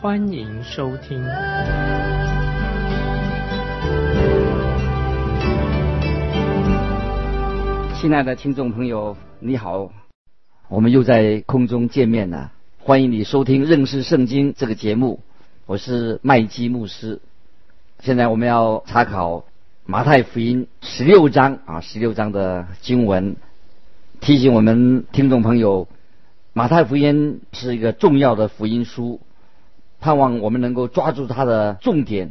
欢迎收听。亲爱的听众朋友，你好，我们又在空中见面了。欢迎你收听认识圣经这个节目，我是麦基牧师。现在我们要查考马太福音十六章啊，十六章的经文，提醒我们听众朋友，马太福音是一个重要的福音书，盼望我们能够抓住它的重点，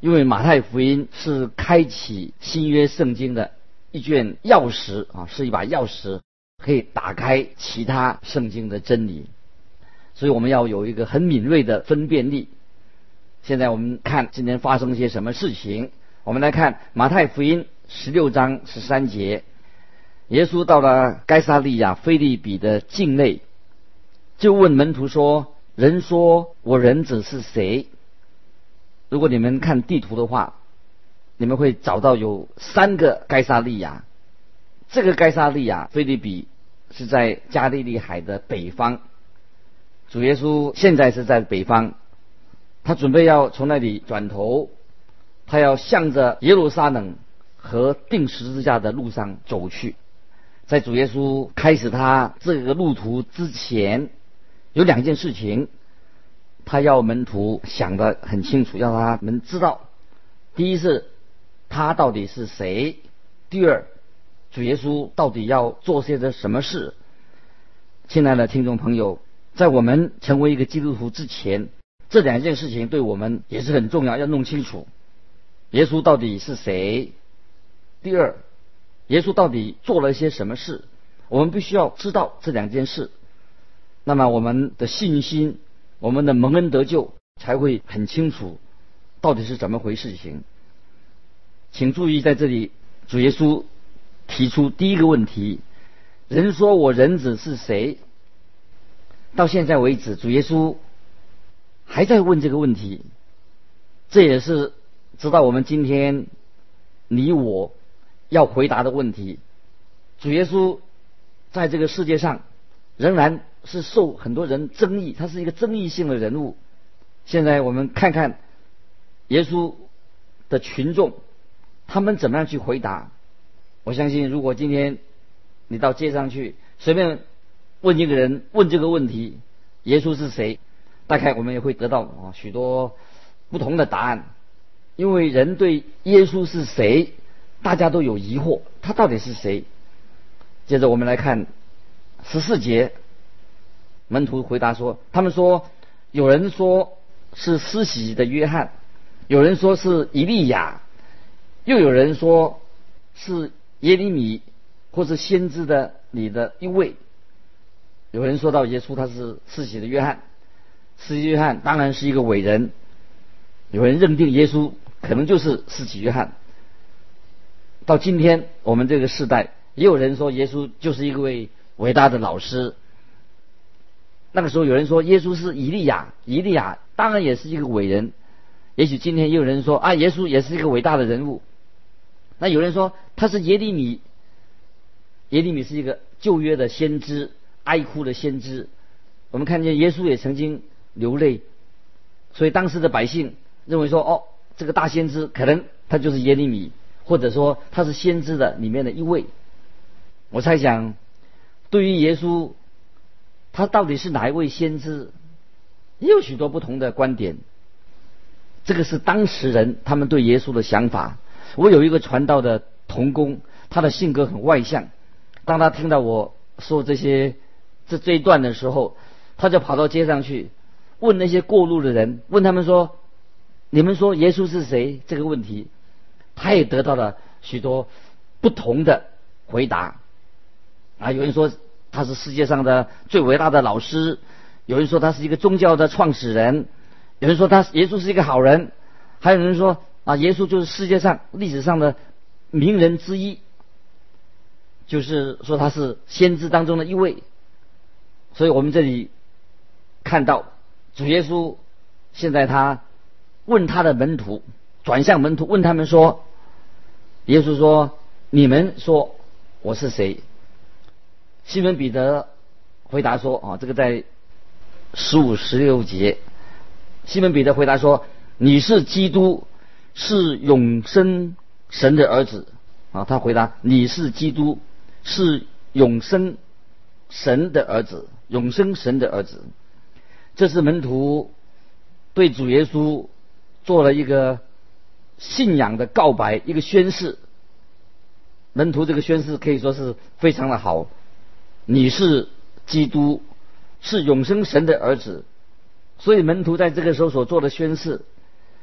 因为马太福音是开启新约圣经的。一卷钥匙啊，是一把钥匙，可以打开其他圣经的真理。所以我们要有一个很敏锐的分辨力。现在我们看今天发生一些什么事情。我们来看马太福音十六章十三节：耶稣到了该萨利亚菲利比的境内，就问门徒说：“人说我人子是谁？”如果你们看地图的话。你们会找到有三个该沙利亚，这个该沙利亚菲利比是在加利利海的北方。主耶稣现在是在北方，他准备要从那里转头，他要向着耶路撒冷和定十字架的路上走去。在主耶稣开始他这个路途之前，有两件事情，他要门徒想得很清楚，要他们知道。第一是。他到底是谁？第二，主耶稣到底要做些的什么事？亲爱的听众朋友，在我们成为一个基督徒之前，这两件事情对我们也是很重要，要弄清楚耶稣到底是谁。第二，耶稣到底做了些什么事？我们必须要知道这两件事，那么我们的信心，我们的蒙恩得救才会很清楚，到底是怎么回事情。请注意，在这里，主耶稣提出第一个问题：人说我人子是谁？到现在为止，主耶稣还在问这个问题。这也是知道我们今天你我要回答的问题。主耶稣在这个世界上仍然是受很多人争议，他是一个争议性的人物。现在我们看看耶稣的群众。他们怎么样去回答？我相信，如果今天你到街上去随便问一个人问这个问题，耶稣是谁？大概我们也会得到啊许多不同的答案。因为人对耶稣是谁，大家都有疑惑，他到底是谁？接着我们来看十四节，门徒回答说：他们说，有人说是施洗的约翰，有人说是以利亚。又有人说是耶利米或是先知的你的一位。有人说到耶稣他是世袭的约翰，世袭约翰当然是一个伟人。有人认定耶稣可能就是世袭约翰。到今天我们这个时代，也有人说耶稣就是一位伟大的老师。那个时候有人说耶稣是以利亚，以利亚当然也是一个伟人。也许今天也有人说啊，耶稣也是一个伟大的人物。那有人说他是耶利米，耶利米是一个旧约的先知，哀哭的先知。我们看见耶稣也曾经流泪，所以当时的百姓认为说，哦，这个大先知可能他就是耶利米，或者说他是先知的里面的一位。我猜想，对于耶稣，他到底是哪一位先知，也有许多不同的观点。这个是当时人他们对耶稣的想法。我有一个传道的童工，他的性格很外向。当他听到我说这些这这一段的时候，他就跑到街上去问那些过路的人，问他们说：“你们说耶稣是谁？”这个问题，他也得到了许多不同的回答。啊，有人说他是世界上的最伟大的老师，有人说他是一个宗教的创始人，有人说他耶稣是一个好人，还有人说啊，耶稣就是世界上历史上的名人之一，就是说他是先知当中的一位。所以我们这里看到主耶稣现在他问他的门徒，转向门徒问他们说：“耶稣说，你们说我是谁？”西门彼得回答说：“啊，这个在十五、十六节。”西门彼得回答说：“你是基督，是永生神的儿子。”啊，他回答：“你是基督，是永生神的儿子，永生神的儿子。”这是门徒对主耶稣做了一个信仰的告白，一个宣誓。门徒这个宣誓可以说是非常的好。你是基督，是永生神的儿子。所以门徒在这个时候所做的宣誓，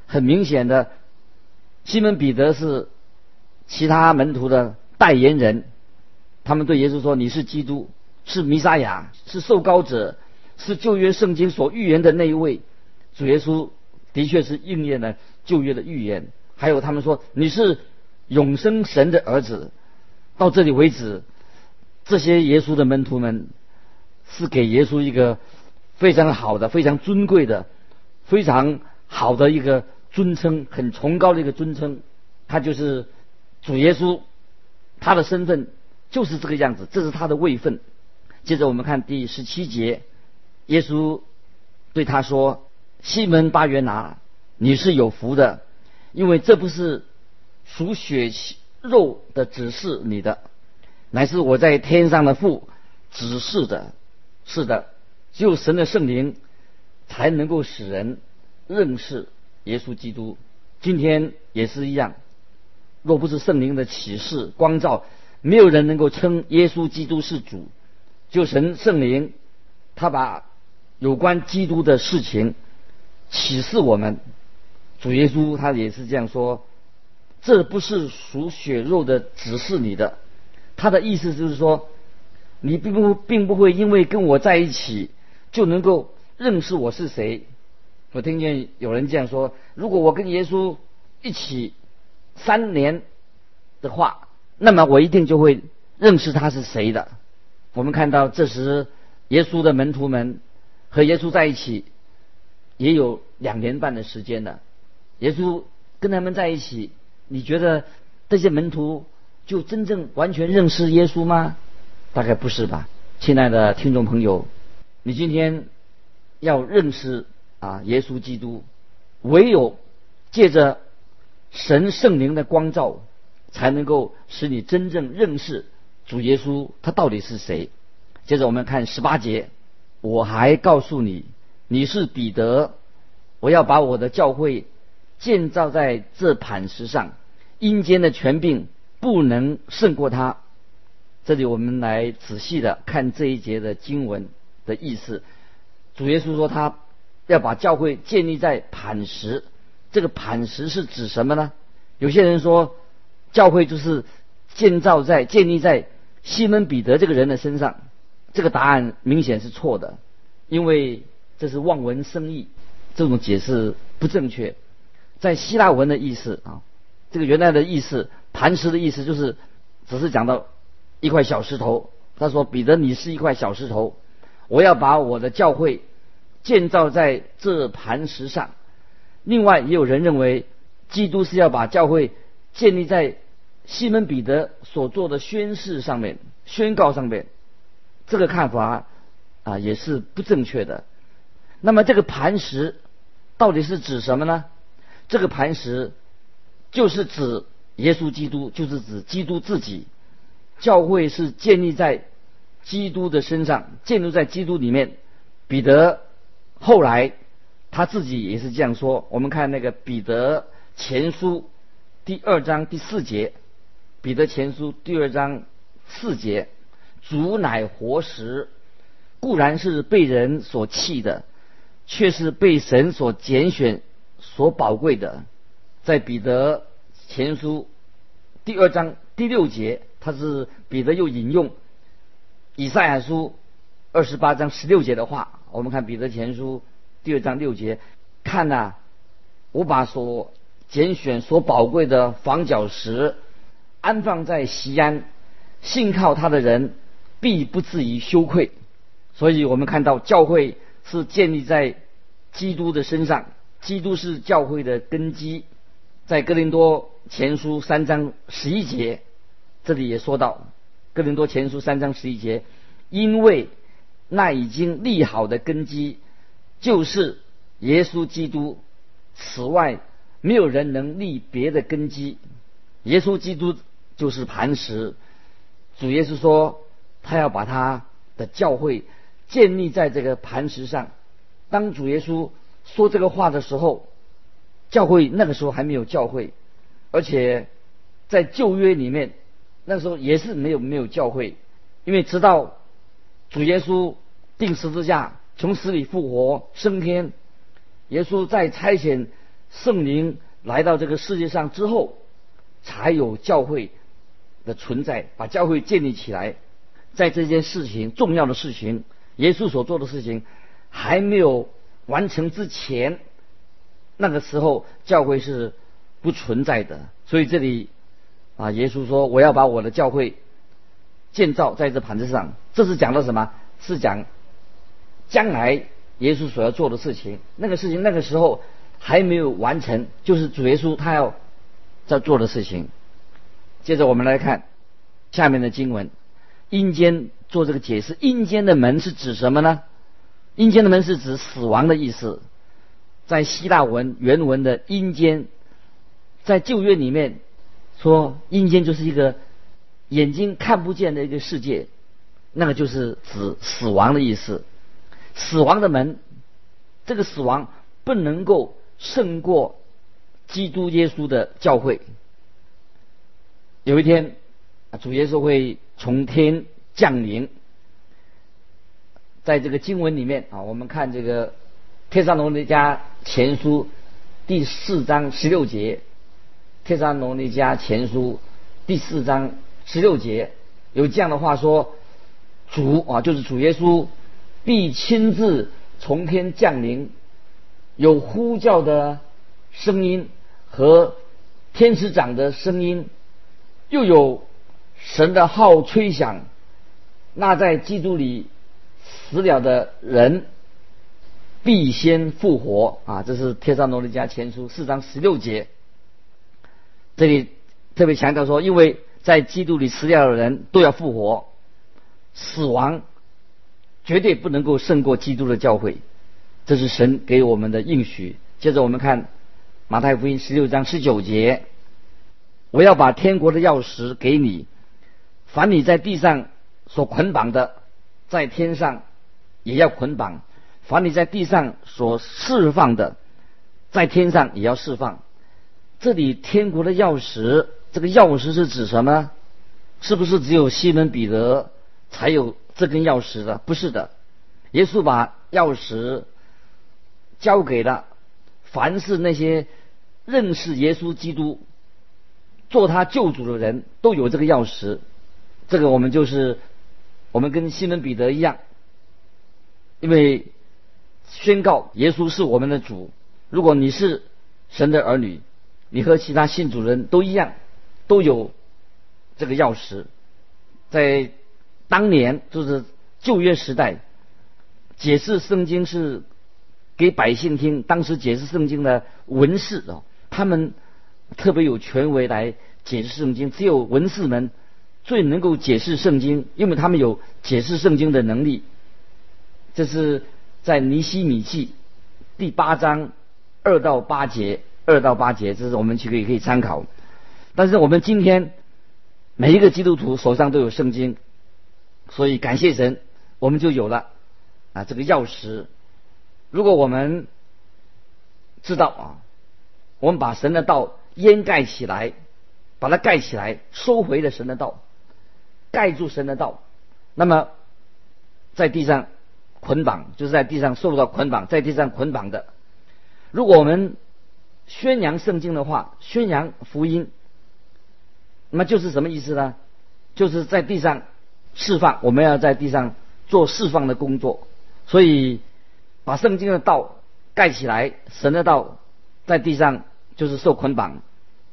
很明显的，西门彼得是其他门徒的代言人。他们对耶稣说：“你是基督，是弥撒亚，是受膏者，是旧约圣经所预言的那一位。”主耶稣的确是应验了旧约的预言。还有他们说：“你是永生神的儿子。”到这里为止，这些耶稣的门徒们是给耶稣一个。非常好的、非常尊贵的、非常好的一个尊称，很崇高的一个尊称。他就是主耶稣，他的身份就是这个样子，这是他的位分。接着我们看第十七节，耶稣对他说：“西门巴约拿，你是有福的，因为这不是属血气肉的指示你的，乃是我在天上的父指示的。是的。”只有神的圣灵才能够使人认识耶稣基督。今天也是一样，若不是圣灵的启示光照，没有人能够称耶稣基督是主。就神圣灵，他把有关基督的事情启示我们。主耶稣他也是这样说：这不是属血肉的指示你的。他的意思就是说，你并不并不会因为跟我在一起。就能够认识我是谁。我听见有人这样说：如果我跟耶稣一起三年的话，那么我一定就会认识他是谁的。我们看到这时耶稣的门徒们和耶稣在一起也有两年半的时间了。耶稣跟他们在一起，你觉得这些门徒就真正完全认识耶稣吗？大概不是吧，亲爱的听众朋友。你今天要认识啊，耶稣基督，唯有借着神圣灵的光照，才能够使你真正认识主耶稣他到底是谁。接着我们看十八节，我还告诉你，你是彼得，我要把我的教会建造在这磐石上，阴间的权柄不能胜过他。这里我们来仔细的看这一节的经文。的意思，主耶稣说他要把教会建立在磐石，这个磐石是指什么呢？有些人说教会就是建造在建立在西门彼得这个人的身上，这个答案明显是错的，因为这是望文生义，这种解释不正确。在希腊文的意思啊，这个原来的意思，磐石的意思就是只是讲到一块小石头。他说彼得，你是一块小石头。我要把我的教会建造在这磐石上。另外，也有人认为，基督是要把教会建立在西门彼得所做的宣誓上面、宣告上面。这个看法啊，也是不正确的。那么，这个磐石到底是指什么呢？这个磐石就是指耶稣基督，就是指基督自己。教会是建立在。基督的身上，建筑在基督里面。彼得后来他自己也是这样说。我们看那个彼得前书第二章第四节，彼得前书第二章四节，主乃活石，固然是被人所弃的，却是被神所拣选、所宝贵的。在彼得前书第二章第六节，他是彼得又引用。以赛亚书二十八章十六节的话，我们看彼得前书第二章六节，看呐，我把所拣选所宝贵的房角石，安放在西安，信靠他的人必不至于羞愧。所以我们看到教会是建立在基督的身上，基督是教会的根基。在哥林多前书三章十一节，这里也说到哥林多前书三章十一节，因为那已经立好的根基就是耶稣基督，此外没有人能立别的根基。耶稣基督就是磐石。主耶稣说，他要把他的教会建立在这个磐石上。当主耶稣说这个话的时候，教会那个时候还没有教会，而且在旧约里面，那时候也是没有没有教会，因为直到主耶稣定十字架、从死里复活、升天，耶稣在差遣圣灵来到这个世界上之后，才有教会的存在，把教会建立起来。在这件事情重要的事情，耶稣所做的事情还没有完成之前。那个时候教会是不存在的，所以这里啊，耶稣说我要把我的教会建造在这盘子上，这是讲的什么？是讲将来耶稣所要做的事情。那个事情那个时候还没有完成，就是主耶稣他要在做的事情。接着我们来看下面的经文，阴间做这个解释，阴间的门是指什么呢？阴间的门是指死亡的意思。在希腊文原文的阴间，在旧约里面说阴间就是一个眼睛看不见的一个世界，那个就是指死亡的意思。死亡的门，这个死亡不能够胜过基督耶稣的教会。有一天，主耶稣会从天降临，在这个经文里面啊，我们看这个。天上龙的家前书第四章十六节，帖撒罗尼迦前书第四章十六节有这样的话说：主啊，就是主耶稣必亲自从天降临，有呼叫的声音和天使长的声音，又有神的号吹响，那在基督里死了的人。必先复活啊！这是《帖撒罗尼迦前书》四章十六节。这里特别强调说，因为在基督里死掉的人都要复活，死亡绝对不能够胜过基督的教会，这是神给我们的应许。接着我们看《马太福音》十六章十九节：“我要把天国的钥匙给你，凡你在地上所捆绑的，在天上也要捆绑。”凡你在地上所释放的，在天上也要释放。这里天国的钥匙，这个钥匙是指什么？是不是只有西门彼得才有这根钥匙的？不是的，耶稣把钥匙交给了凡是那些认识耶稣基督、做他救主的人都有这个钥匙。这个我们就是我们跟西门彼得一样，因为。宣告耶稣是我们的主。如果你是神的儿女，你和其他信主人都一样，都有这个钥匙。在当年，就是旧约时代，解释圣经是给百姓听。当时解释圣经的文士啊，他们特别有权威来解释圣经。只有文士们最能够解释圣经，因为他们有解释圣经的能力。这是。在尼西米记第八章二到八节，二到八节，这是我们去可以可以参考。但是我们今天每一个基督徒手上都有圣经，所以感谢神，我们就有了啊这个钥匙。如果我们知道啊，我们把神的道掩盖起来，把它盖起来，收回了神的道，盖住神的道，那么在地上。捆绑就是在地上受到捆绑，在地上捆绑的。如果我们宣扬圣经的话，宣扬福音，那么就是什么意思呢？就是在地上释放，我们要在地上做释放的工作。所以把圣经的道盖起来，神的道在地上就是受捆绑；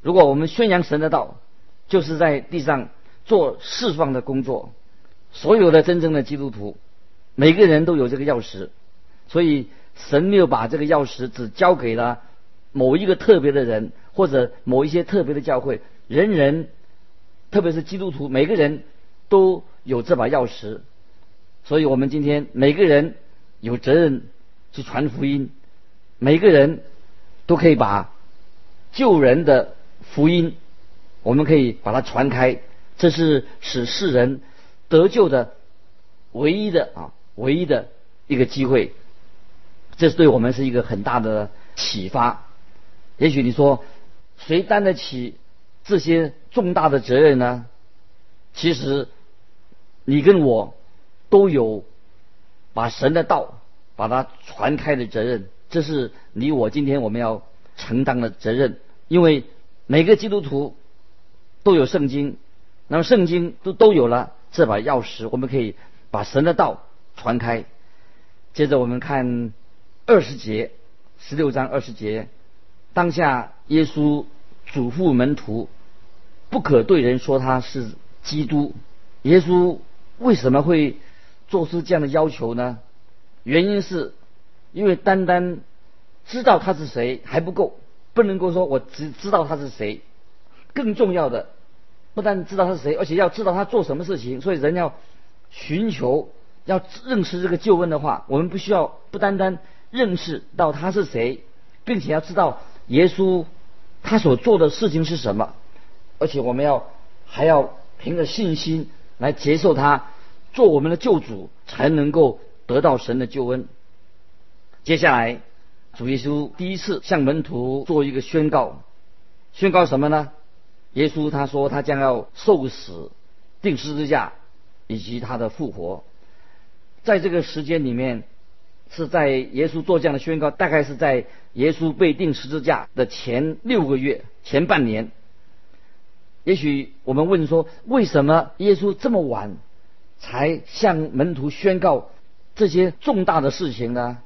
如果我们宣扬神的道，就是在地上做释放的工作。所有的真正的基督徒，每个人都有这个钥匙，所以神没有把这个钥匙只交给了某一个特别的人，或者某一些特别的教会。人人，特别是基督徒，每个人都有这把钥匙。所以我们今天每个人有责任去传福音，每个人都可以把救人的福音，我们可以把它传开。这是使世人得救的唯一的啊，唯一的一个机会。这是对我们是一个很大的启发。也许你说，谁担得起这些重大的责任呢？其实，你跟我。都有把神的道把它传开的责任，这是你我今天我们要承担的责任。因为每个基督徒都有圣经，那么圣经都都有了这把钥匙，我们可以把神的道传开。接着我们看二十节，十六章二十节，当下耶稣嘱咐门徒，不可对人说他是基督。耶稣为什么会？做出这样的要求呢？原因是，因为单单知道他是谁还不够，不能够说我只知道他是谁。更重要的，不但知道他是谁，而且要知道他做什么事情。所以人要寻求要认识这个救恩的话，我们不需要不单单认识到他是谁，并且要知道耶稣他所做的事情是什么，而且我们要还要凭着信心来接受他。做我们的救主，才能够得到神的救恩。接下来，主耶稣第一次向门徒做一个宣告，宣告什么呢？耶稣他说他将要受死、定十字架，以及他的复活。在这个时间里面，是在耶稣做这样的宣告，大概是在耶稣被钉十字架的前六个月、前半年。也许我们问说，为什么耶稣这么晚？才向门徒宣告这些重大的事情呢？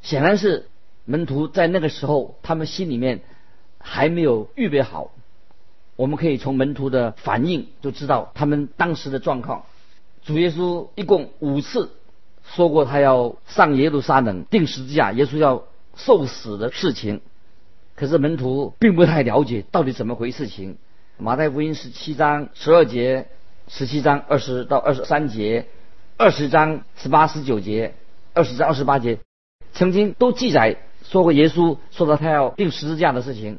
显然是门徒在那个时候，他们心里面还没有预备好。我们可以从门徒的反应就知道他们当时的状况。主耶稣一共五次说过他要上耶路撒冷定十字架，耶稣要受死的事情。可是门徒并不太了解到底怎么回事情。马太福音十七章十二节。十七章二十到二十三节，二十章十八十九节，二十章二十八节，曾经都记载说过耶稣说到他要定十字架的事情。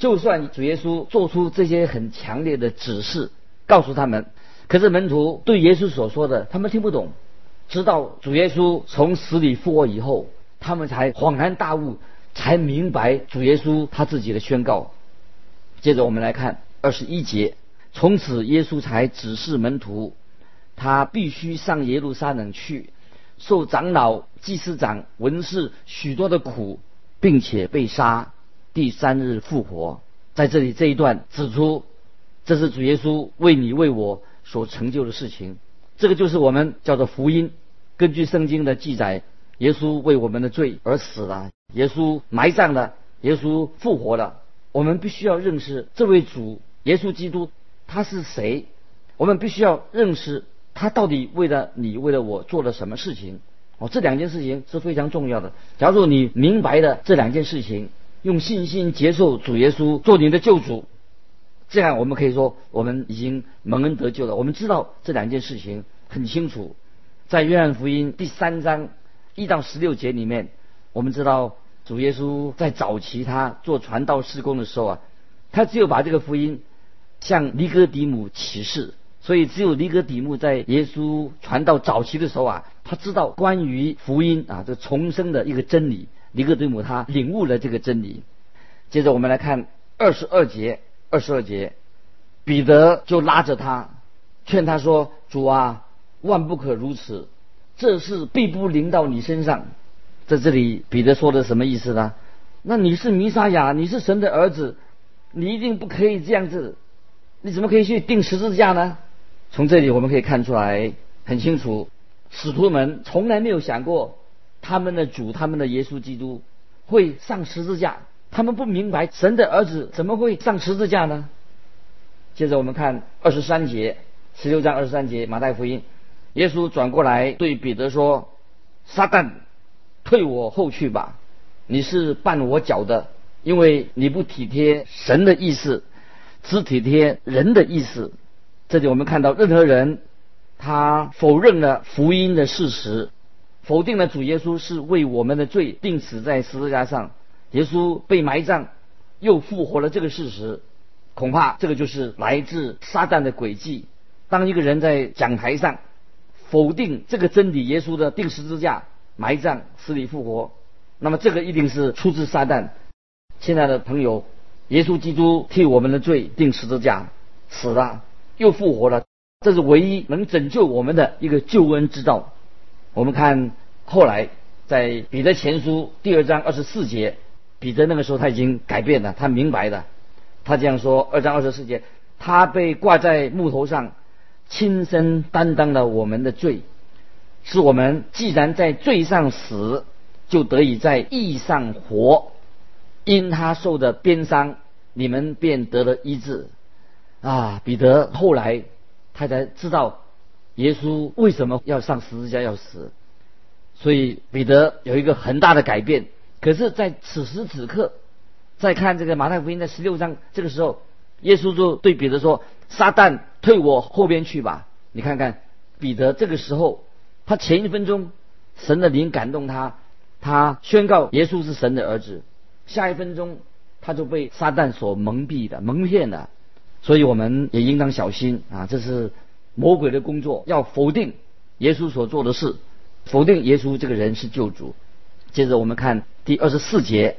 就算主耶稣做出这些很强烈的指示，告诉他们，可是门徒对耶稣所说的他们听不懂。直到主耶稣从死里复活以后，他们才恍然大悟，才明白主耶稣他自己的宣告。接着我们来看二十一节。从此，耶稣才指示门徒，他必须上耶路撒冷去，受长老、祭司长、文士许多的苦，并且被杀，第三日复活。在这里这一段指出，这是主耶稣为你为我所成就的事情。这个就是我们叫做福音。根据圣经的记载，耶稣为我们的罪而死了，耶稣埋葬了，耶稣复活了。我们必须要认识这位主耶稣基督。他是谁？我们必须要认识他到底为了你、为了我做了什么事情。哦，这两件事情是非常重要的。假如你明白了这两件事情，用信心接受主耶稣做你的救主，这样我们可以说我们已经蒙恩得救了。我们知道这两件事情很清楚，在约翰福音第三章一到十六节里面，我们知道主耶稣在早期他做传道施工的时候啊，他只有把这个福音。向尼哥底母启示，所以只有尼哥底母在耶稣传道早期的时候啊，他知道关于福音啊这重生的一个真理。尼哥底母他领悟了这个真理。接着我们来看二十二节，二十二节，彼得就拉着他，劝他说：“主啊，万不可如此，这事必不临到你身上。”在这里，彼得说的什么意思呢？那你是弥撒亚，你是神的儿子，你一定不可以这样子。你怎么可以去钉十字架呢？从这里我们可以看出来很清楚，使徒们从来没有想过他们的主、他们的耶稣基督会上十字架，他们不明白神的儿子怎么会上十字架呢？接着我们看二十三节，十六章二十三节，马太福音，耶稣转过来对彼得说：“撒旦，退我后去吧！你是绊我脚的，因为你不体贴神的意思，只体贴人的意思。”这里我们看到，任何人他否认了福音的事实，否定了主耶稣是为我们的罪钉死在十字架上。耶稣被埋葬，又复活了这个事实，恐怕这个就是来自撒旦的诡计。当一个人在讲台上否定这个真理，耶稣的定十字架、埋葬、死里复活，那么这个一定是出自撒旦。亲爱的朋友，耶稣基督替我们的罪定十字架，死了又复活了，这是唯一能拯救我们的一个救恩之道。我们看后来在彼得前书第二章二十四节。彼得那个时候他已经改变了，他明白的。他这样说：二章二十四节，他被挂在木头上，亲身担当了我们的罪，是我们既然在罪上死，就得以在义上活。因他受的鞭伤，你们便得了医治。啊，彼得后来他才知道耶稣为什么要上十字架要死，所以彼得有一个很大的改变。可是，在此时此刻，在看这个马太福音的十六章，这个时候，耶稣就对彼得说：“撒旦，退我后边去吧！”你看看，彼得这个时候，他前一分钟，神的灵感动他，他宣告耶稣是神的儿子；下一分钟，他就被撒旦所蒙蔽的、蒙骗了。所以，我们也应当小心啊！这是魔鬼的工作，要否定耶稣所做的事，否定耶稣这个人是救主。接着我们看第二十四节，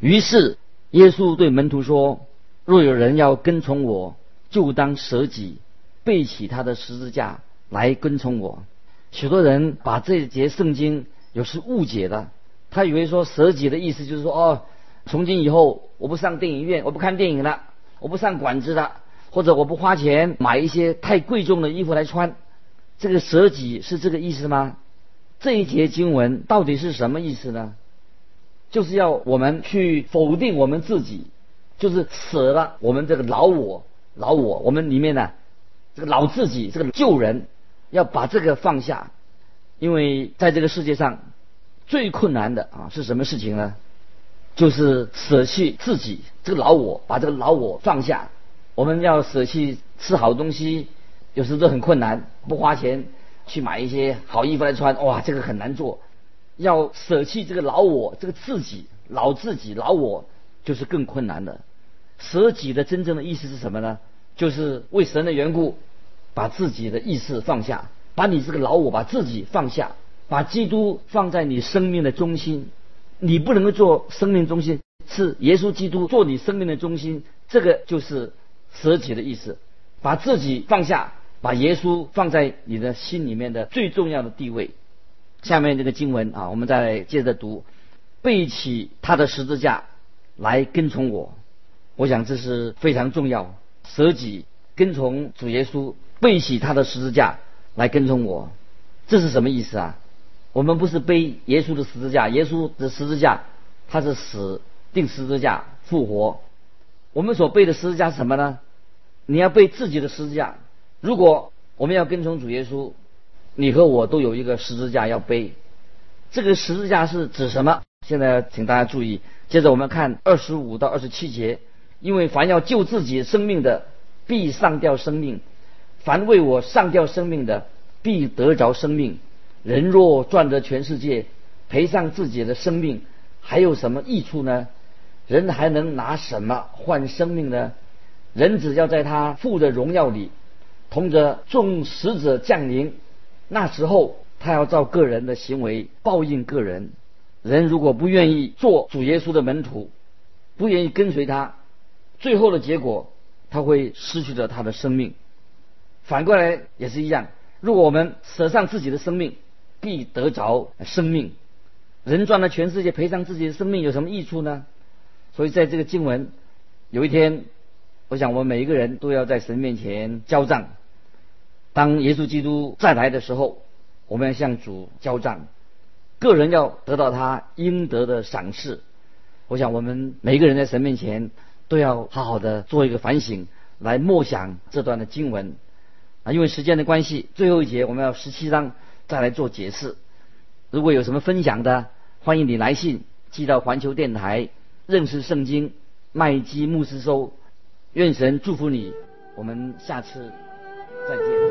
于是耶稣对门徒说：“若有人要跟从我，就当舍己，背起他的十字架来跟从我。”许多人把这一节圣经有时误解了，他以为说舍己的意思就是说哦，从今以后我不上电影院，我不看电影了，我不上馆子了，或者我不花钱买一些太贵重的衣服来穿。这个舍己是这个意思吗？这一节经文到底是什么意思呢？就是要我们去否定我们自己，就是舍了我们这个老我、老我，我们里面呢这个老自己，这个旧人，要把这个放下。因为在这个世界上最困难的啊是什么事情呢？就是舍弃自己这个老我，把这个老我放下。我们要舍弃吃好东西，有时都很困难，不花钱。去买一些好衣服来穿，哇，这个很难做。要舍弃这个老我，这个自己老自己老我，就是更困难的。舍己的真正的意思是什么呢？就是为神的缘故，把自己的意识放下，把你这个老我把自己放下，把基督放在你生命的中心。你不能够做生命中心，是耶稣基督做你生命的中心。这个就是舍己的意思，把自己放下。把耶稣放在你的心里面的最重要的地位。下面这个经文啊，我们再接着读：背起他的十字架来跟从我。我想这是非常重要，舍己跟从主耶稣，背起他的十字架来跟从我。这是什么意思啊？我们不是背耶稣的十字架，耶稣的十字架他是死定十字架复活。我们所背的十字架是什么呢？你要背自己的十字架。如果我们要跟从主耶稣，你和我都有一个十字架要背。这个十字架是指什么？现在请大家注意。接着我们看二十五到二十七节。因为凡要救自己生命的，必上吊生命；凡为我上吊生命的，必得着生命。人若赚得全世界，赔上自己的生命，还有什么益处呢？人还能拿什么换生命呢？人只要在他父的荣耀里。同着众使者降临，那时候他要照个人的行为报应个人。人如果不愿意做主耶稣的门徒，不愿意跟随他，最后的结果他会失去了他的生命。反过来也是一样，如果我们舍上自己的生命，必得着生命。人赚了全世界，赔上自己的生命有什么益处呢？所以在这个经文，有一天，我想我们每一个人都要在神面前交账。当耶稣基督再来的时候，我们要向主交账，个人要得到他应得的赏赐。我想我们每一个人在神面前都要好好的做一个反省，来默想这段的经文啊。因为时间的关系，最后一节我们要十七章再来做解释。如果有什么分享的，欢迎你来信寄到环球电台认识圣经麦基牧师收。愿神祝福你，我们下次再见。